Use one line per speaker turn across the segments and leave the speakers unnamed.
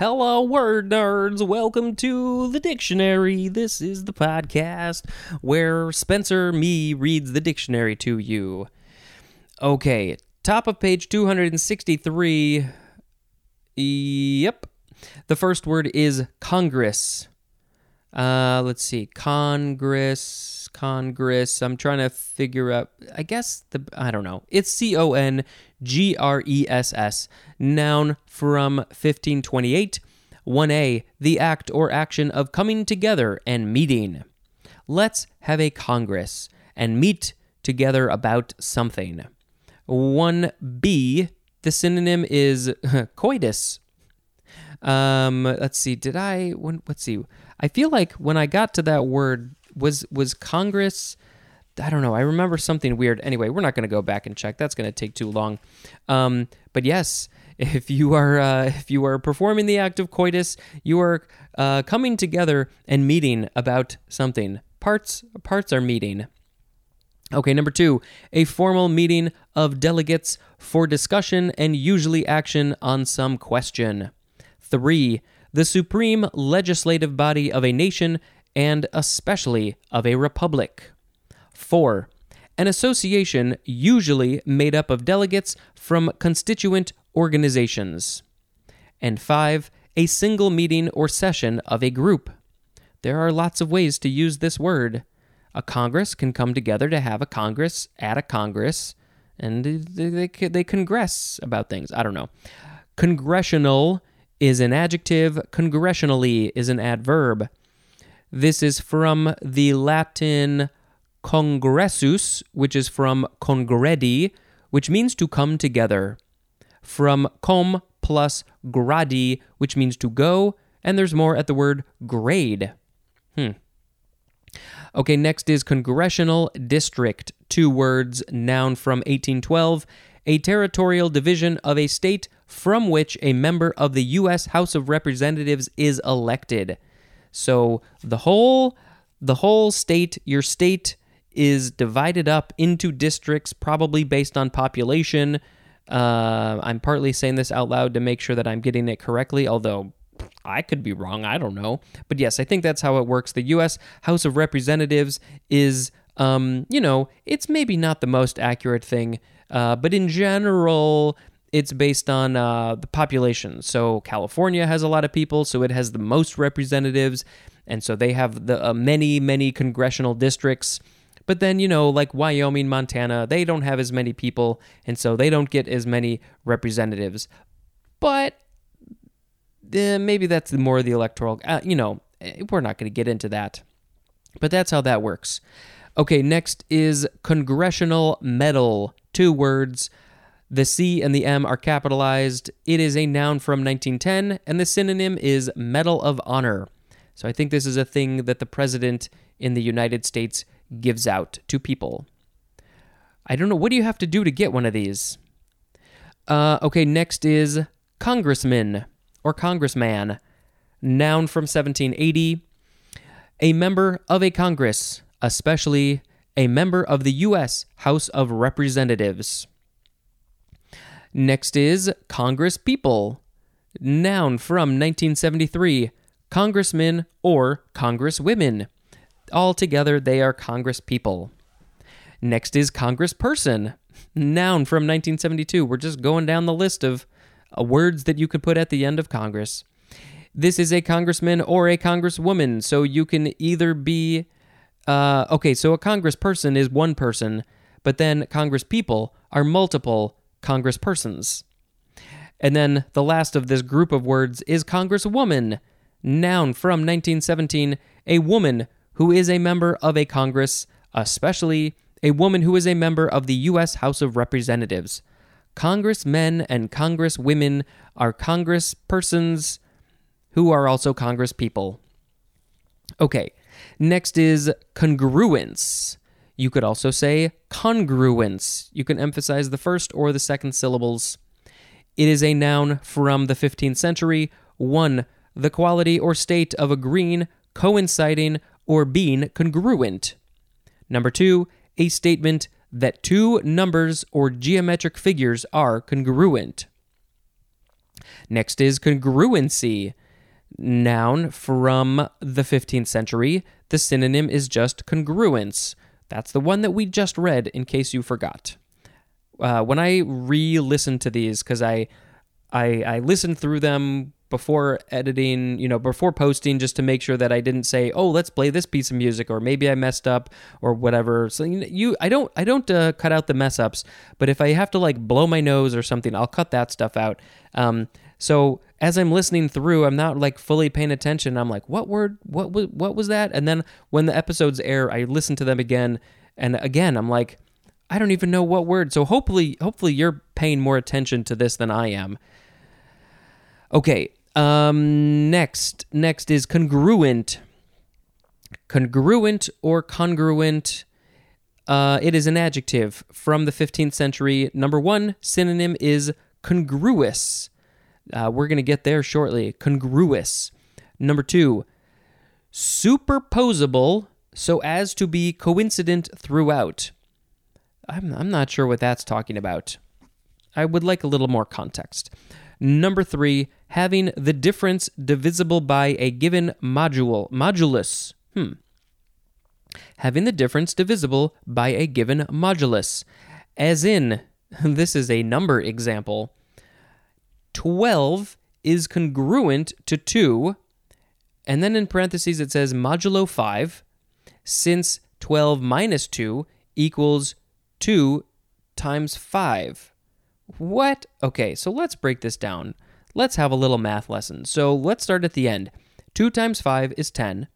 Hello, word nerds. Welcome to the dictionary. This is the podcast where Spencer, me, reads the dictionary to you. Okay, top of page 263. Yep. The first word is Congress. Uh, let's see. Congress, Congress. I'm trying to figure out. I guess the I don't know. It's C O N G R E S S. Noun from 1528. 1a. The act or action of coming together and meeting. Let's have a congress and meet together about something. 1b. The synonym is coitus. Um, let's see. Did I? When, let's see. I feel like when I got to that word, was was Congress? I don't know. I remember something weird. Anyway, we're not going to go back and check. That's going to take too long. Um, but yes, if you are uh, if you are performing the act of coitus, you are uh, coming together and meeting about something. Parts parts are meeting. Okay, number two, a formal meeting of delegates for discussion and usually action on some question. Three, the supreme legislative body of a nation and especially of a republic. 4. An association usually made up of delegates from constituent organizations. And 5. A single meeting or session of a group. There are lots of ways to use this word. A Congress can come together to have a Congress at a Congress, and they, they, they congress about things. I don't know. Congressional is an adjective, congressionally is an adverb. This is from the Latin congressus, which is from congredi, which means to come together. From com plus gradi, which means to go, and there's more at the word grade. Hmm. Okay, next is congressional district. Two words, noun from 1812, a territorial division of a state from which a member of the U.S. House of Representatives is elected. So the whole the whole state, your state is divided up into districts, probably based on population. Uh, I'm partly saying this out loud to make sure that I'm getting it correctly, although I could be wrong. I don't know. But yes, I think that's how it works. The U.S. House of Representatives is, um, you know, it's maybe not the most accurate thing, uh, but in general, it's based on uh, the population. So California has a lot of people, so it has the most representatives, and so they have the uh, many, many congressional districts. But then, you know, like Wyoming, Montana, they don't have as many people, and so they don't get as many representatives. But uh, maybe that's more of the electoral. Uh, you know, eh, we're not going to get into that. But that's how that works. Okay, next is congressional medal. Two words. The C and the M are capitalized. It is a noun from 1910, and the synonym is Medal of Honor. So I think this is a thing that the president in the United States gives out to people. I don't know. What do you have to do to get one of these? Uh, okay, next is congressman or congressman. Noun from 1780. A member of a Congress, especially a member of the U.S. House of Representatives. Next is Congress people. Noun from 1973 Congressmen or Congresswomen. Altogether, they are Congress people. Next is Congressperson. Noun from 1972. We're just going down the list of uh, words that you could put at the end of Congress. This is a congressman or a congresswoman, so you can either be. Uh, okay, so a congressperson is one person, but then congresspeople are multiple congresspersons. And then the last of this group of words is congresswoman, noun from 1917, a woman who is a member of a Congress, especially a woman who is a member of the U.S. House of Representatives. Congressmen and congresswomen are congresspersons who are also congresspeople. Okay, next is congruence. You could also say congruence. You can emphasize the first or the second syllables. It is a noun from the 15th century. 1. The quality or state of agreeing, coinciding, or being congruent. Number 2. A statement that two numbers or geometric figures are congruent. Next is congruency. Noun from the 15th century. The synonym is just congruence. That's the one that we just read, in case you forgot. Uh, when I re-listen to these, because I, I I listened through them before editing, you know, before posting, just to make sure that I didn't say, "Oh, let's play this piece of music," or maybe I messed up, or whatever. So you, you I don't, I don't uh, cut out the mess ups, but if I have to like blow my nose or something, I'll cut that stuff out. Um, so as I'm listening through, I'm not like fully paying attention. I'm like, what word? What was what was that? And then when the episodes air, I listen to them again, and again, I'm like, I don't even know what word. So hopefully, hopefully you're paying more attention to this than I am. Okay. Um. Next, next is congruent. Congruent or congruent. Uh, it is an adjective from the 15th century. Number one synonym is congruous. Uh, we're going to get there shortly. Congruous. Number two, superposable so as to be coincident throughout. I'm, I'm not sure what that's talking about. I would like a little more context. Number three, having the difference divisible by a given module. Modulus. Hmm. Having the difference divisible by a given modulus. As in, this is a number example. 12 is congruent to 2, and then in parentheses it says modulo 5, since 12 minus 2 equals 2 times 5. What? Okay, so let's break this down. Let's have a little math lesson. So let's start at the end. 2 times 5 is 10,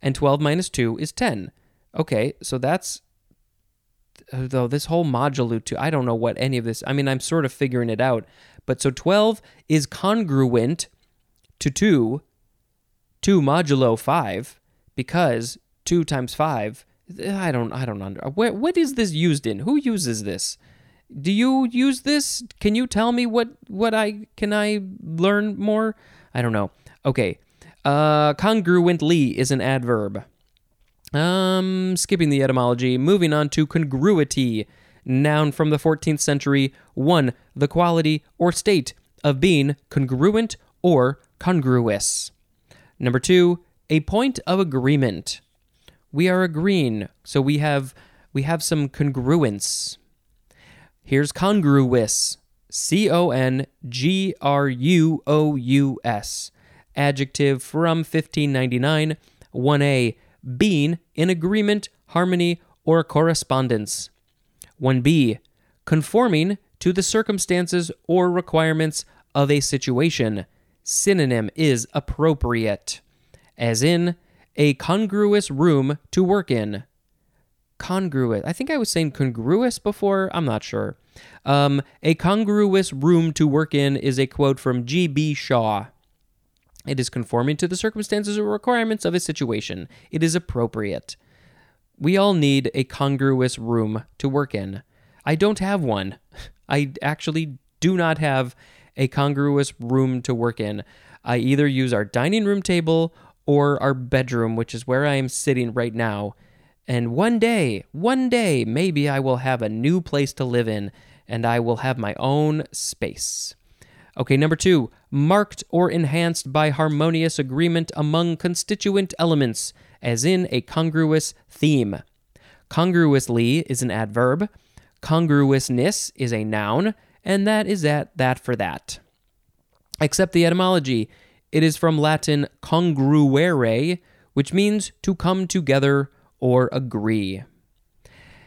and 12 minus 2 is 10. Okay, so that's though this whole modulo 2, I don't know what any of this. I mean, I'm sort of figuring it out, but so 12 is congruent to 2, 2 modulo 5, because 2 times 5, I don't, I don't know. What, what is this used in? Who uses this? Do you use this? Can you tell me what, what I, can I learn more? I don't know. Okay. Uh, congruently is an adverb. Um, skipping the etymology, moving on to congruity noun from the 14th century. 1. The quality or state of being congruent or congruous. Number 2. A point of agreement. We are agreeing, so we have we have some congruence. Here's congruous. C O N G R U O U S. Adjective from 1599. 1A. Being in agreement, harmony, or correspondence. 1b. Conforming to the circumstances or requirements of a situation. Synonym is appropriate, as in a congruous room to work in. Congruous. I think I was saying congruous before. I'm not sure. Um, a congruous room to work in is a quote from G.B. Shaw. It is conforming to the circumstances or requirements of a situation. It is appropriate. We all need a congruous room to work in. I don't have one. I actually do not have a congruous room to work in. I either use our dining room table or our bedroom, which is where I am sitting right now. And one day, one day, maybe I will have a new place to live in and I will have my own space. Okay, number two, marked or enhanced by harmonious agreement among constituent elements as in a congruous theme. Congruously is an adverb, congruousness is a noun, and that is that, that for that. Except the etymology. It is from Latin congruere, which means to come together or agree.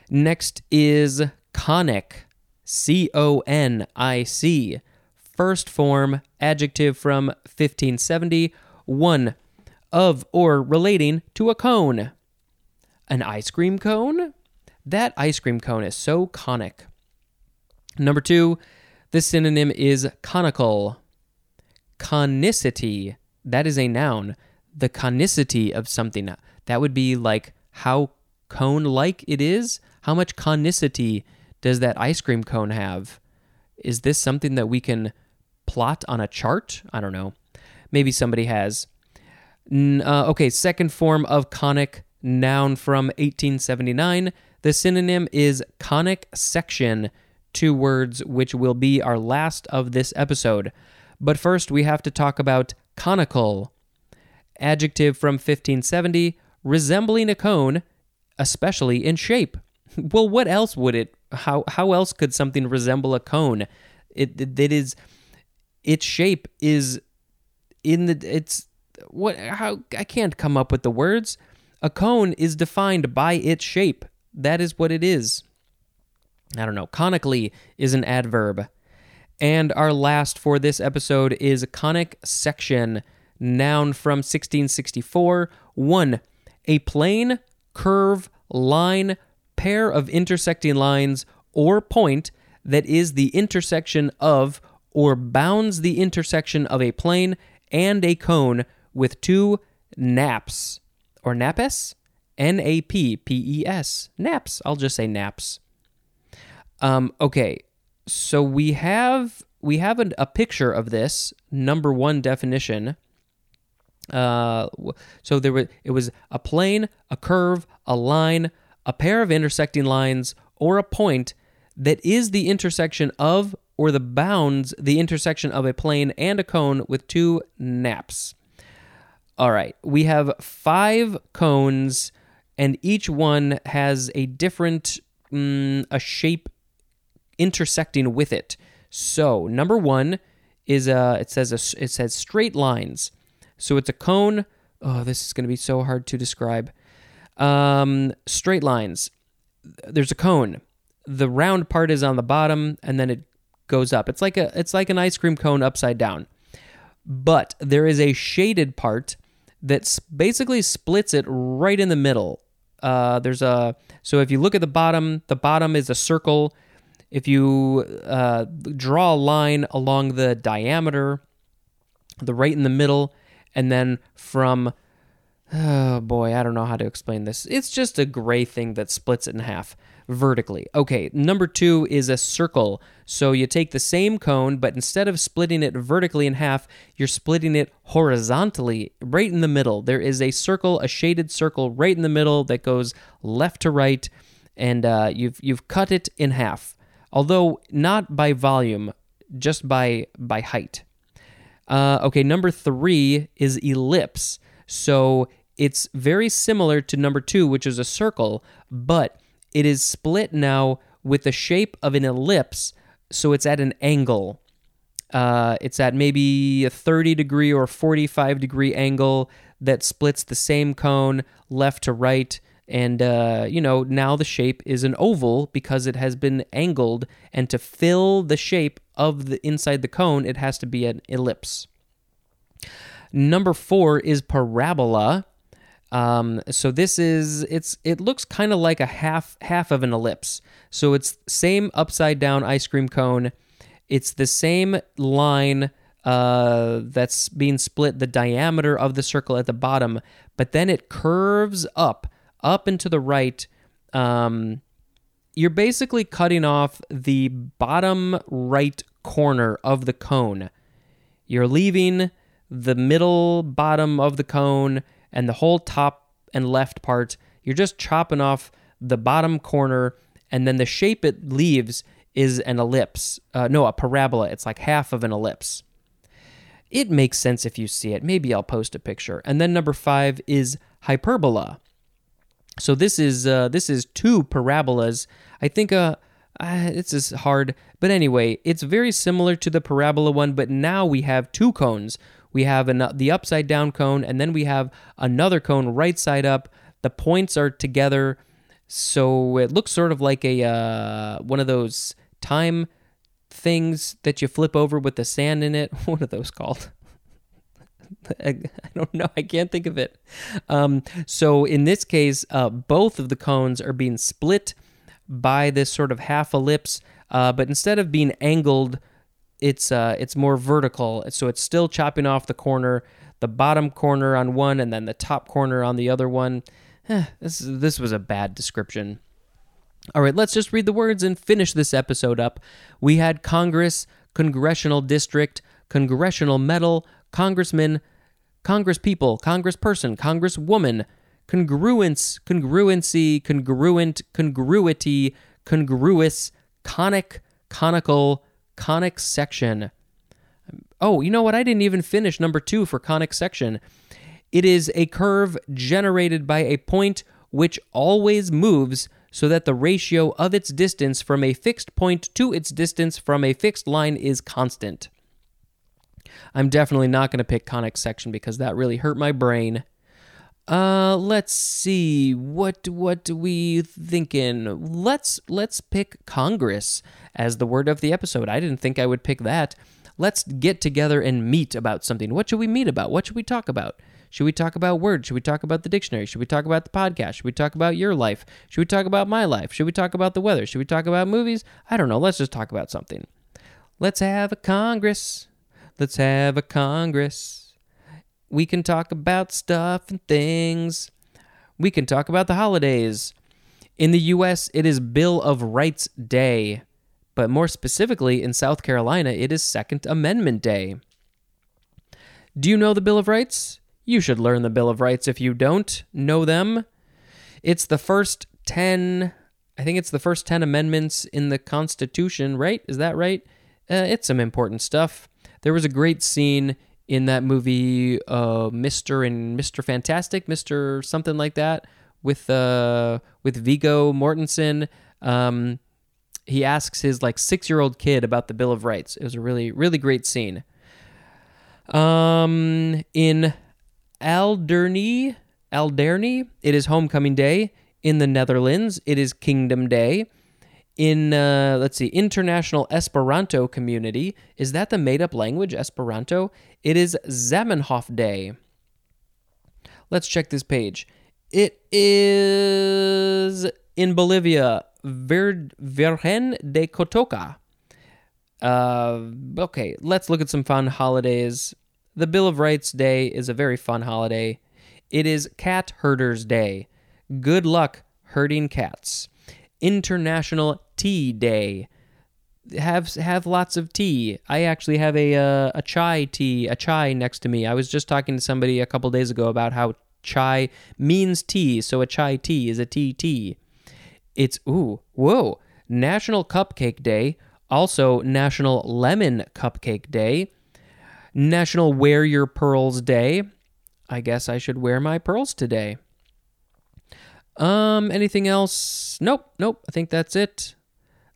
Next is conic, C O N I C. First form, adjective from 1570, one of or relating to a cone. An ice cream cone? That ice cream cone is so conic. Number two, the synonym is conical. Conicity, that is a noun. The conicity of something. That would be like how cone like it is. How much conicity does that ice cream cone have? Is this something that we can plot on a chart? I don't know. Maybe somebody has. Uh, okay, second form of conic noun from 1879. The synonym is conic section, two words which will be our last of this episode. But first, we have to talk about conical. Adjective from 1570, resembling a cone, especially in shape. Well, what else would it? How how else could something resemble a cone? It it, it is its shape is in the it's what how I can't come up with the words. A cone is defined by its shape. That is what it is. I don't know. Conically is an adverb. And our last for this episode is conic section, noun from 1664. 1. A plane, curve, line, pair of intersecting lines, or point that is the intersection of or bounds the intersection of a plane and a cone with two naps or napes N A P P E S. Naps. I'll just say naps. Um, okay, so we have we have a, a picture of this number one definition. Uh, so there was it was a plane, a curve, a line, a pair of intersecting lines, or a point that is the intersection of or the bounds the intersection of a plane and a cone with two naps. All right, we have five cones and each one has a different mm, a shape intersecting with it. So number one is a it says a, it says straight lines. So it's a cone. Oh, this is going to be so hard to describe. Um, straight lines. There's a cone. The round part is on the bottom, and then it goes up. It's like a it's like an ice cream cone upside down. But there is a shaded part that basically splits it right in the middle uh, there's a so if you look at the bottom, the bottom is a circle. If you uh, draw a line along the diameter, the right in the middle, and then from oh boy, I don't know how to explain this. It's just a gray thing that splits it in half vertically. Okay, number two is a circle. So you take the same cone, but instead of splitting it vertically in half, you're splitting it horizontally, right in the middle. There is a circle, a shaded circle right in the middle that goes left to right, and uh, you've you've cut it in half. Although not by volume, just by by height. Uh, okay, number three is ellipse. So it's very similar to number two, which is a circle, but it is split now with the shape of an ellipse, so it's at an angle. Uh, it's at maybe a 30 degree or 45 degree angle that splits the same cone left to right. And, uh, you know, now the shape is an oval because it has been angled. And to fill the shape of the inside the cone, it has to be an ellipse. Number four is parabola. Um, so this is it's it looks kind of like a half half of an ellipse. So it's same upside down ice cream cone. It's the same line uh, that's being split the diameter of the circle at the bottom, but then it curves up up and to the right. Um, you're basically cutting off the bottom right corner of the cone. You're leaving the middle bottom of the cone and the whole top and left part, you're just chopping off the bottom corner, and then the shape it leaves is an ellipse. Uh, no, a parabola. It's like half of an ellipse. It makes sense if you see it. Maybe I'll post a picture. And then number five is hyperbola. So this is uh, this is two parabolas. I think uh, uh, it's as hard, but anyway, it's very similar to the parabola one, but now we have two cones we have an, the upside down cone, and then we have another cone right side up. The points are together, so it looks sort of like a uh, one of those time things that you flip over with the sand in it. What are those called? I don't know. I can't think of it. Um, so in this case, uh, both of the cones are being split by this sort of half ellipse, uh, but instead of being angled it's uh, it's more vertical, so it's still chopping off the corner, the bottom corner on one, and then the top corner on the other one. Eh, this this was a bad description. All right, let's just read the words and finish this episode up. We had Congress, congressional district, congressional medal, congressman, congresspeople, congressperson, congresswoman, congruence, congruency, congruent, congruity, congruous, conic, conical, conic section. Oh, you know what? I didn't even finish number two for conic section. It is a curve generated by a point which always moves so that the ratio of its distance from a fixed point to its distance from a fixed line is constant. I'm definitely not going to pick conic section because that really hurt my brain. Uh, let's see. What what we thinking? Let's let's pick Congress as the word of the episode. I didn't think I would pick that. Let's get together and meet about something. What should we meet about? What should we talk about? Should we talk about words? Should we talk about the dictionary? Should we talk about the podcast? Should we talk about your life? Should we talk about my life? Should we talk about the weather? Should we talk about movies? I don't know. Let's just talk about something. Let's have a Congress. Let's have a Congress. We can talk about stuff and things. We can talk about the holidays. In the US, it is Bill of Rights Day, but more specifically in South Carolina, it is Second Amendment Day. Do you know the Bill of Rights? You should learn the Bill of Rights if you don't know them. It's the first 10, I think it's the first 10 amendments in the Constitution, right? Is that right? Uh, it's some important stuff. There was a great scene in that movie, uh, Mr. and Mr. Fantastic, Mr. something like that, with uh, with Viggo Mortensen. Um, he asks his like six year old kid about the Bill of Rights. It was a really really great scene. Um, in Alderney, Alderney, it is Homecoming Day. In the Netherlands, it is Kingdom Day in uh, let's see international esperanto community. Is that the made-up language esperanto? It is zamenhof day. Let's check this page. It is in bolivia Ver- virgen de cotoca. Uh, okay let's look at some fun holidays. The bill of rights day is a very fun holiday. It is cat herders day. Good luck herding cats. International Tea Day. Have have lots of tea. I actually have a uh, a chai tea, a chai next to me. I was just talking to somebody a couple days ago about how chai means tea, so a chai tea is a tea tea. It's ooh, whoa, National Cupcake Day, also National Lemon Cupcake Day, National Wear Your Pearls Day. I guess I should wear my pearls today. Um, anything else? Nope, nope. I think that's it.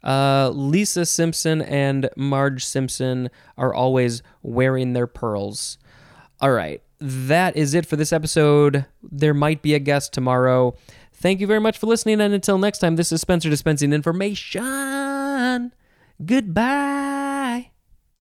Uh, Lisa Simpson and Marge Simpson are always wearing their pearls. All right, that is it for this episode. There might be a guest tomorrow. Thank you very much for listening, and until next time, this is Spencer dispensing information. Goodbye.